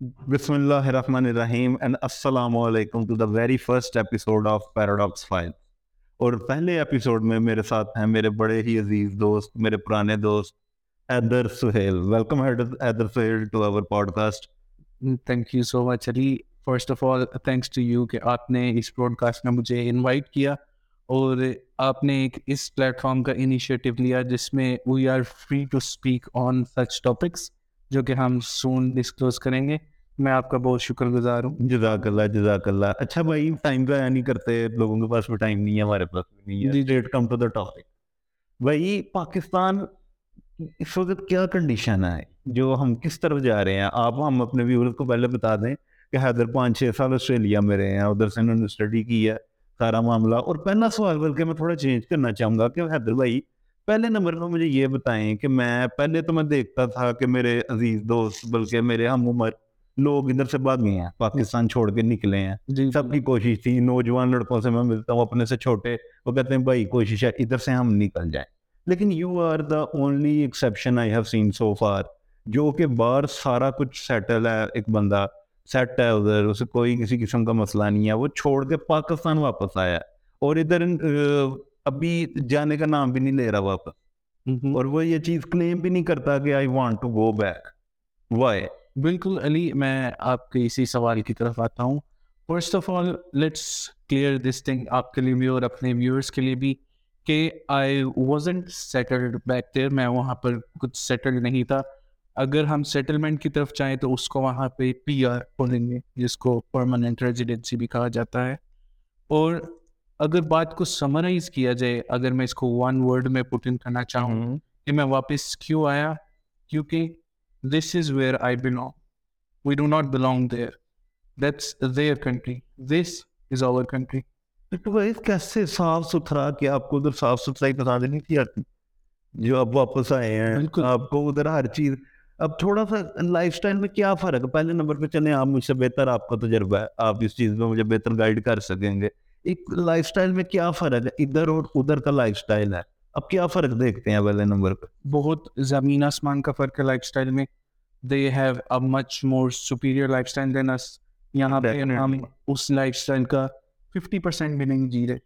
بسم اللہ الرحمن الرحیم اینڈ السلام علیکم to the very first episode of paradox file اور پہلے ایپیسوڈ میں میرے ساتھ ہیں میرے بڑے ہی عزیز دوست، میرے پرانے دوست Haider Sohail. Welcome Haider Sohail to our podcast thank you so much Ali first of all thanks to you کہ آپ نے اس پوڈ کاسٹ میں مجھے انوائٹ کیا اور آپ نے ایک اس پلیٹ فارم کا انیشیٹو لیا جس میں we are free to speak on such topics جو کہ ہم سون ڈسکلوز کریں گے۔ میں آپ کا بہت شکر گزار ہوں۔ جزاک اللہ جزاک اللہ۔ اچھا بھائی ٹائم کا نہیں کرتے لوگوں کے پاس بھی ٹائم نہیں ہے ہمارے پاس بھی نہیں ہے۔ کم ٹو دا ٹاپک بھائی پاکستان اس وقت کیا کنڈیشن ہے؟ جو ہم کس طرف جا رہے ہیں؟ آپ ہم اپنے ویورز کو پہلے بتا دیں کہ حیدر پانچ چھ سال آسٹریلیا میں رہے ہیں ادھر سے انہوں نے اسٹڈی کی ہے سارا معاملہ۔ اور پہلا سوال بلکہ میں تھوڑا چینج کرنا چاہوں گا کہ حیدر بھائی پہلے نمبر پہ مجھے یہ بتائیں کہ میں پہلے تو میں دیکھتا تھا کہ میرے عزیز دوست بلکہ میرے ہم عمر لوگ ادھر سے بھاگ گئے ہیں پاکستان چھوڑ کے نکلے ہیں سب کی کوشش تھی نوجوان لڑکوں سے میں ملتا ہوں اپنے سے چھوٹے وہ کہتے ہیں بھائی کوشش ہے ادھر سے ہم نکل جائیں لیکن you are the only exception I have seen so far جو کہ باہر سارا کچھ سیٹل ہے ایک بندہ سیٹ ہے ادھر اسے کوئی کسی قسم کا مسئلہ نہیں ہے وہ چھوڑ کے پاکستان واپس آیا اور ادھر ابھی جانے کا نام بھی نہیں لے رہا واپس اور وہ یہ چیز کلیم بھی نہیں کرتا کہ I want to go back why بالکل علی میں آپ کے اسی سوال کی طرف آتا ہوں۔ First of all let's clear this thing آپ کے لیے بھی اور اپنے ویورس کے لیے بھی کہ I wasn't settled back there میں وہاں پر کچھ سیٹلڈ نہیں تھا۔ اگر ہم سیٹلمنٹ کی طرف چاہیں تو اس کو وہاں پہ پی آر بولیں گے جس کو پرماننٹ ریزیڈنسی بھی کہا جاتا ہے۔ اور اگر بات کو سمرائز کیا جائے اگر میں اس کو ون ورڈ میں پٹ ان کرنا چاہوں کہ میں واپس کیوں آیا؟ کیونکہ this is where I belong we do not belong there that's their country this is our country کیسے صاف ستھرا کہ آپ کو ادھر صاف ستھرائی پسند نہیں تھی آتی جو آپ واپس آئے ہیں آپ کو ادھر ہر چیز۔ اب تھوڑا سا لائف اسٹائل میں کیا فرق ہے؟ پہلے نمبر پہ چلیں آپ مجھ سے بہتر آپ کا تجربہ ہے۔ آپ اس چیز میں مجھے بہتر گائیڈ کر سکیں گے۔ ایک لائف اسٹائل میں کیا فرق ہے؟ ادھر اور ادھر کا لائف اسٹائل ہے۔ اب کیا فرق دیکھتے ہیں پہلے نمبر پہ؟ بہت زمین آسمان کا فرق ہے لائف اسٹائل میں۔ They have a much more superior life style than اس یہاں پہ ہم اس لائف اسٹائل کا ففٹی پرسینٹ بھی نہیں جی رہے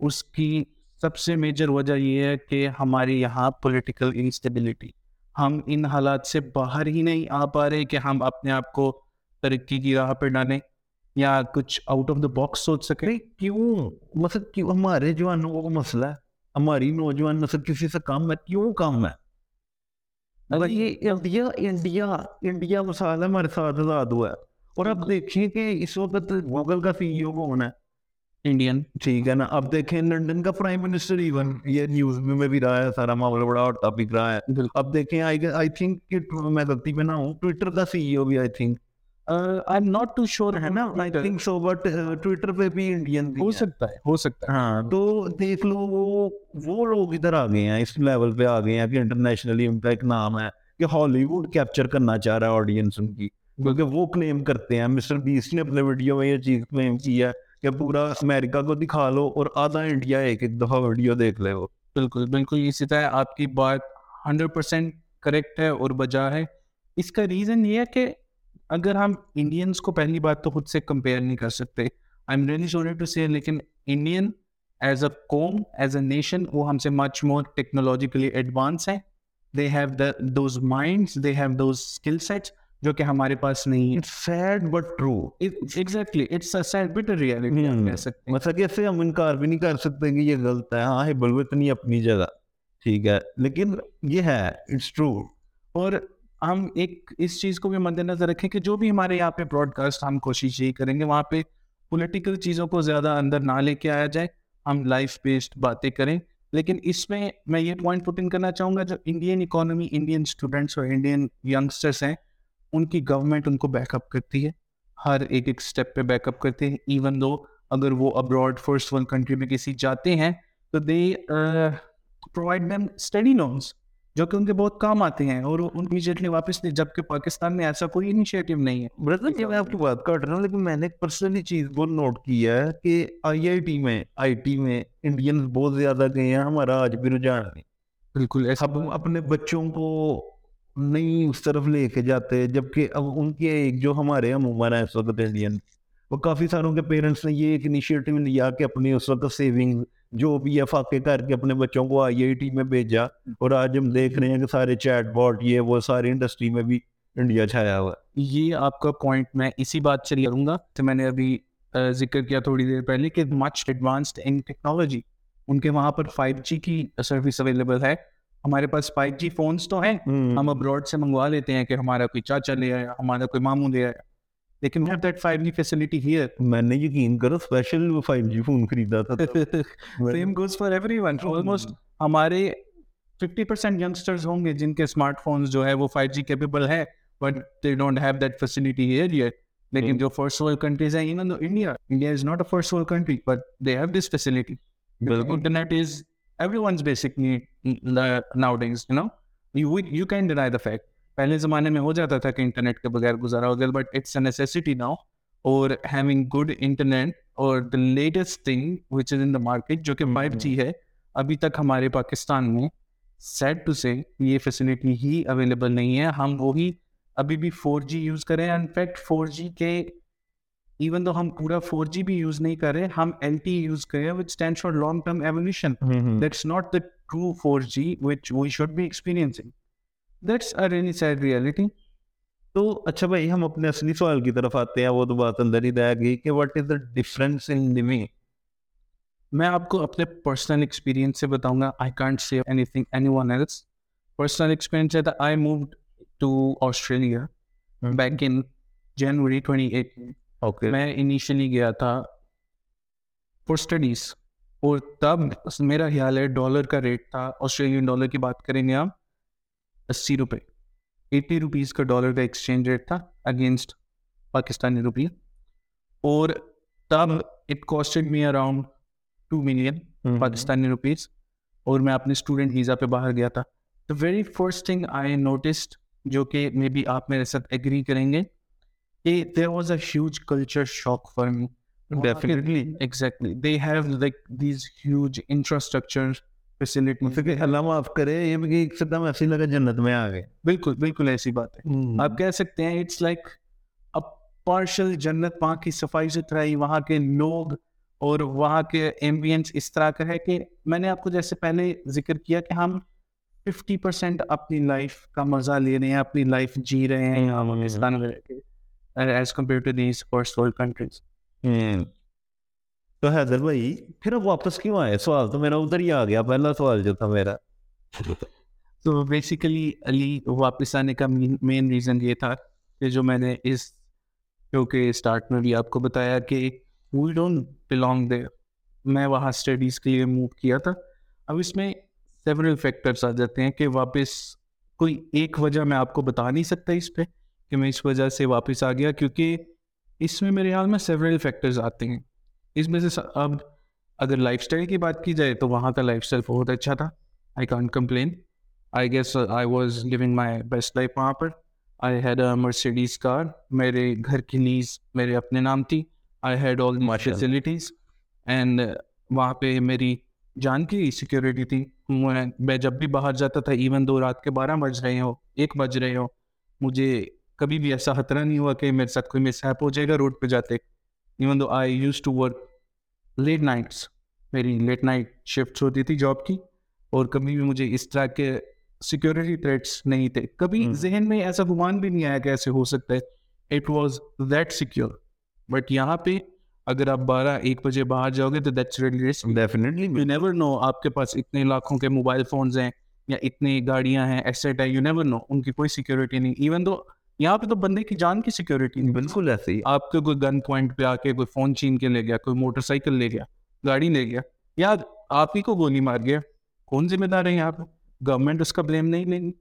اس کی سب سے میجر وجہ یہ ہے کہ ہمارے یہاں پولیٹیکل انسٹیبلٹی ہم ان حالات سے باہر ہی نہیں آ پا رہے کہ ہم اپنے آپ کو ترقی کی راہ پہ ڈالیں۔ یا کچھ آؤٹ آف دا باکس سوچ سکیں کیوں؟ مطلب کیوں؟ ہمارے جوانوں کو مسئلہ ہے۔ ہماری نوجوان نسل کسی سے کم ہے؟ کیوں کم ہے؟ یہ انڈیا انڈیا انڈیا مسائل ہمارے ساتھ آزاد ہوا ہے۔ اور اب دیکھیں کہ اس وقت گوگل کا سی ای او کون ہے؟ انڈین ٹھیک ہے نا اب دیکھیں لنڈن کا پرائم منسٹر ایون یہ نیوز میں بھی رہا ہے سارا معاملہ بڑا اور ٹاپک رہا ہے۔ اب دیکھیں آئی تھنک میں غلطی پہ نہ ہوں ٹویٹر کا سی ای او بھی I think I not too sure ہے نا? I think so but Twitter پہ بھی انڈین ہو سکتا ہے ہو سکتا ہے۔ ہاں تو دیکھ لو وہ وہ لوگ ادھر آ گئے ہیں اس لیول پہ آ گئے ہیں کہ انٹرنیشنلی ان کا ایک نام ہے کہ ہالی ووڈ کیپچر کرنا چاہ رہا ہے آڈینس ان کی۔ کیونکہ وہ کلیم کرتے ہیں مسٹر بیس نے اپنے ویڈیو میں یہ چیز کلیم کی ہے کہ پورا امریکہ کو دکھا لو اور آدھا انڈیا ایک ایک دفعہ ویڈیو دیکھ لے وہ۔ بالکل بالکل اسی طرح آپ کی بات ہنڈریڈ پرسینٹ کریکٹ ہے اور بجا ہے۔ اس کا ریزن یہ ہے کہ اگر ہم انڈینس کو پہلی بات تو خود سے کمپیئر نہیں کر سکتے۔ I am really sorry to see لیکن انڈین ایز اے قوم ایز اے نیشن وہ ہم سے مچ مور ٹیکنالوجیکلی ایڈوانس ہیں۔ They have the those minds they have those skill sets جو کہ ہمارے پاس نہیں ہے sad but true exactly it's a sad but reality کہہ سکتے ہیں۔ مطلب کہ ہم انکار بھی نہیں کر سکتے کہ یہ غلط ہے۔ ہاں ہے بلو اتنی اپنی جگہ۔ ٹھیک ہے۔ لیکن یہ ہے اٹس ٹرو اور ہم ایک اس چیز کو بھی مد نظر رکھیں کہ جو بھی ہمارے یہاں پہ براڈ کاسٹ ہم کوشش یہی کریں گے، وہاں پہ پولیٹیکل چیزوں کو زیادہ اندر نہ لے کے آیا جائے، ہم لائف بیسڈ باتیں کریں۔ لیکن اس میں میں یہ پوائنٹ پوٹنگ کرنا چاہوں گا، جو انڈین اکانومی انڈین اسٹوڈنٹس اور انڈین ینگسٹرس ہیں، ان کی گورنمنٹ ان کو بیک اپ کرتی ہے۔ ہر ایک ایک اسٹیپ پہ بیک اپ کرتے ہیں۔ ایون دو اگر وہ ابراڈ فرسٹ ورلڈ کنٹری میں کسی جاتے ہیں، تو they provide them study loans جو کہ ان کے بہت کام آتے ہیں اور امیجیٹلی واپس نہیں جبکہ پاکستان میں ایسا کوئی انیشیٹو نہیں ہے۔ برادر یہ میں آپ کی بات کر رہا ہوں لیکن میں نے ایک پرسنلی چیز کو نوٹ کیا ہے کہ آئی آئی ٹی میں آئی ٹی میں انڈین بہت زیادہ گئے ہیں ہمارا آج بھی رجحان نہیں بالکل ہم اپنے بچوں کو نہیں اس طرف لے کے جاتے جبکہ اب ان کے ایک جو ہمارے عموماً اس وقت انڈین وہ کافی ساروں کے پیرنٹس نے یہ ایک انیشیٹو لیا کہ اپنی اس وقت سیونگ جو بھی ہے فاقے کر کے اپنے بچوں کو آئی آئی ٹی میں بھیجا اور آج ہم دیکھ رہے ہیں کہ سارے چیٹ باٹ یہ وہ ساری انڈسٹری میں بھی انڈیا چھایا ہوا ہے۔ یہ آپ کا پوائنٹ میں اسی بات سے کروں گا تو میں نے ابھی ذکر کیا تھوڑی دیر پہلے کہ مچ ایڈوانسڈ ان ٹیکنالوجی ان کے وہاں پر فائیو جی کی سروس اویلیبل ہے۔ ہمارے پاس فائیو جی فونس تو ہیں۔ ہم ابراڈ سے منگوا لیتے ہیں کہ ہمارا کوئی چاچا لے آیا ہمارا کوئی ماموں لے آیا۔ لیکن have that five G facility here میں نے یقین کرو اسپیشل فائیو جی فون خریدا تھا same goes for everyone almost ہمارے ففٹی پرسینٹ ینگسٹرز ہوں گے جن کے اسمارٹ فونس جو ہے وہ فائیو جی کیپیبل ہے but they don't have that facility here yet لیکن جو فرسٹ ورلڈ کنٹریز ہیں even India India is not a first world country but they have this facility internet is every ones nowadays you know you can deny the fact پہلے زمانے میں ہو جاتا تھا کہ internet کے بغیر گزارا ہو گیا but it's a necessity now اور ہیونگ گڈ انٹرنیٹ اور the latest thing which is in the market جو کہ فائیو جی ہے ابھی تک ہمارے پاکستان میں سیٹ ٹو سے یہ فیسلٹی ہی اویلیبل نہیں ہے۔ ہم وہی ابھی بھی فور جی یوز کریں۔ انفیکٹ فور جی کے ایون تو ہم پورا فور جی بھی یوز نہیں کر رہے ہم ایل ٹی یوز کریں which stand for long term evolution that's not the true four G which we should be experiencing that's really sad reality تو اچھا بھائی ہم اپنے اصلی سوال کی طرف آتے ہیں وہ تو بات اندر ہی رہ گئی کہ what is the difference in living میں آپ کو اپنے پرسنل ایکسپیرینس سے بتاؤں گا I can't see anything anyone else personal experience ہے I moved to Australia back in January twenty eighteen okay میں انیشلی گیا تھا فور اسٹڈیز اور تب میرا خیال ہے ڈالر کا ریٹ تھا آسٹریلین ڈالر کی بات کریں گے آپ اسی روپے۔ ایٹی روپیز کا ڈالر کا ایکسچینج ریٹ تھا اگینسٹ پاکستانی روپیے اور تب it costed me around two million Pakistani rupees. اور میں اپنے اسٹوڈنٹ ویزا پہ باہر گیا تھا۔ The very first thing I noticed جو کہ مے بی آپ میرے ساتھ ایگری کریں گے کہ there was a huge culture shock for me definitely exactly they have like these huge infrastructure facility اللہ معاف کرے یہ بھی ایک سے دم ایسی لگا جنت میں آ گئے بالکل بالکل ایسی بات ہے۔ آپ کہہ سکتے ہیں اٹس لائک پارشل جنت وہاں کی صفائی ستھرائی وہاں کے لوگ اور وہاں کے ایمبینس اس طرح کا ہے کہ میں نے آپ کو جیسے پہلے ذکر کیا کہ ہم ففٹی پرسینٹ اپنی لائف کا مزہ لے رہے ہیں اپنی لائف جی رہے ہیں۔ As compare to these first world countries تو حیدر بھائی پھر اب واپس کیوں آئے سوال تو میرا ادھر ہی آ گیا پہلا سوال جو تھا میرا تو بیسیکلی علی واپس آنے کا مین ریزن یہ تھا کہ جو میں نے اس شو کے اسٹارٹ میں بھی آپ کو بتایا کہ وی ڈونٹ بلانگ دے میں وہاں اسٹڈیز کے لیے موو کیا تھا اب اس میں سیورل فیکٹرس آ جاتے ہیں کہ واپس کوئی ایک وجہ میں آپ کو بتا نہیں سکتا اس پہ کہ میں اس وجہ سے واپس آ گیا کیونکہ اس میں میرے خیال میں سیورل فیکٹرز آتے ہیں اس میں سے اب اگر لائف اسٹائل کی بات کی جائے تو وہاں کا لائف اسٹائل بہت اچھا تھا۔ I can't complain I guess I was living my best life وہاں پر۔ آئی ہیڈ اے مرسیڈیز کار میرے گھر کی نیز میرے اپنے نام تھی۔ I had all my facilities and وہاں پہ میری جان کی سیکورٹی تھی۔ میں جب بھی باہر جاتا تھا ایون دو رات کے بارہ بج رہے ہو ایک بج رہے ہو مجھے کبھی بھی ایسا خطرہ نہیں ہوا کہ میرے ساتھ کوئی مس ہیپ ہو جائے گا روڈ پہ جاتے۔ Even though I use to work late nights میری لیٹ نائٹ شفٹس ہوتی تھی جاب کی اور کبھی بھی مجھے اس طرح کے سیکورٹی تھریٹس نہیں تھے۔ کبھی ذہن میں ایسا گمان بھی نہیں آیا کہ ایسے ہو سکتا ہے۔ It was that secure but یہاں پہ اگر آپ بارہ ایک بجے باہر جاؤ گے تو that's definitely you never know آپ کے پاس اتنے لاکھوں کے موبائل فونز ہیں یا اتنی گاڑیاں ہیں ایسیٹ ہے یو نیور نو ان کی کوئی سیکورٹی نہیں۔ ایون دو یہاں پہ تو بندے کی جان کی سیکورٹی نہیں بالکل ایسے ہی۔ آپ کے کوئی گن پوائنٹ پہ آ کے کوئی فون چھین کے لے گیا کوئی موٹر سائیکل لے گیا گاڑی لے گیا۔ یا آپ ہی کو گولی مار گیا۔ کون ذمہ دار ہے یہاں پہ؟ گورنمنٹ اس کا بلیم نہیں لیں گی۔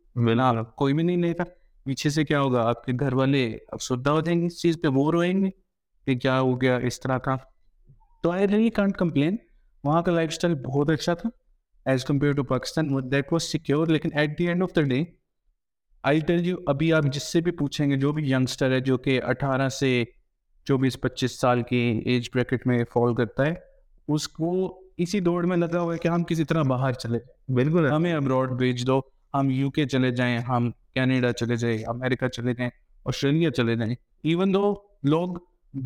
کوئی بھی نہیں لے گا۔ پیچھے سے کیا ہوگا؟ آپ کے گھر والے اب سدھا ہو جائیں گے اس چیز پہ وہ روئیں گے کہ کیا ہو گیا اس طرح کا تو آئی ریلی کانٹ کمپلین وہاں کا لائف اسٹائل بہت اچھا تھا۔ As compare to Pakistan that was secure لیکن at the end of the day I tell you ابھی آپ جس سے بھی پوچھیں گے جو بھی ینگسٹر ہے جو کہ اٹھارہ سے چوبیس پچیس سال کی ایج بریکٹ میں فال کرتا ہے اس کو اسی دوڑ میں لگا ہوا ہے کہ ہم کسی طرح باہر چلے بالکل ہمیں ابراڈ بھیج دو ہم یو کے چلے جائیں ہم کینیڈا چلے جائیں امریکہ چلے جائیں آسٹریلیا چلے جائیں ایون دو لوگ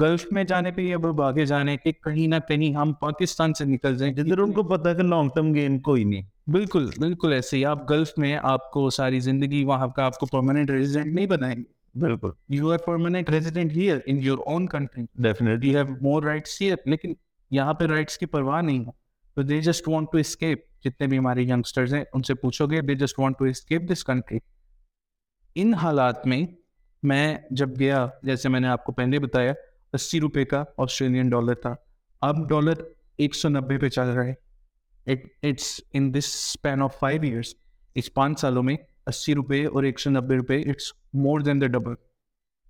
گلف میں جانے پہ یہ اب آگے جانے کہ کہیں نہ کہیں ہم پاکستان سے نکل جائیں۔ جدھر ان کو پتا کہ لانگ ٹرم گین کوئی نہیں۔ بالکل بالکل ایسے ہی۔ آپ گلف میں آپ کو ساری زندگی وہاں کا آپ کو پرماننٹ ریزیڈنٹ نہیں بنائیں گے۔ بالکل۔ You are permanent resident here in your own country definitely you have more rights here لیکن یہاں پہ رائٹس کی پرواہ نہیں ہے۔ تو they just want to escape جتنے بھی ہمارے ینگسٹرز ہیں ان سے پوچھو گے they just want to escape this country ان حالات میں میں جب گیا جیسے میں نے آپ کو پہلے بتایا اسی روپے کا آسٹریلین ڈالر تھا۔ اب ڈالر ایک سو نبے پہ چل رہا ہے۔ It's in this span of five years اس پانچ سالوں میں اسی روپے اور ایک سو نبے روپے it's more than the double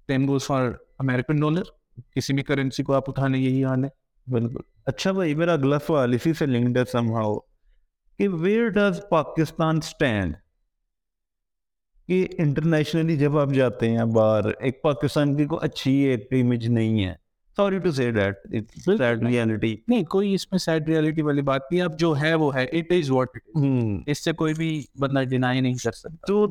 ten goes for American dollar کسی بھی کرنسی کو آپ اٹھانے، یہی حال ہے۔ بالکل۔ اچھا بھائی، میرا اگلا سوال اسی سے لنکڈ ہے سم ہاؤ کہ ویئر ڈز پاکستان اسٹینڈ کہ انٹرنیشنلی جب آپ جاتے ہیں باہر ایک پاکستان کی کوئی اچھی ایک امیج نہیں ہے۔ Sorry to say that sad reality نہیں۔ کوئی اس میں سیڈ ریالٹی والی بات نہیں۔ اب جو ہے وہ ہے اٹ از واٹ اس سے کوئی بھی بندہ ڈینائی نہیں کر سکتا۔ تو